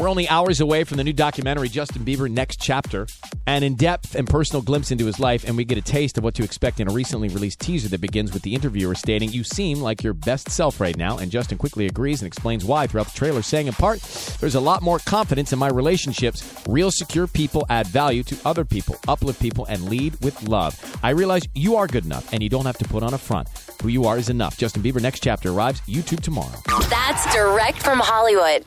We're only hours away from the new documentary, Justin Bieber Next Chapter, an in depth and personal glimpse into his life, and we get a taste of what to expect in a recently released teaser that begins with the interviewer stating, You seem like your best self right now. And Justin quickly agrees and explains why throughout the trailer, saying, in part, There's a lot more confidence in my relationships. Real, secure people add value to other people, uplift people, and lead with love. I realize you are good enough, and you don't have to put on a front. Who you are is enough. Justin Bieber Next Chapter arrives YouTube tomorrow. That's direct from Hollywood.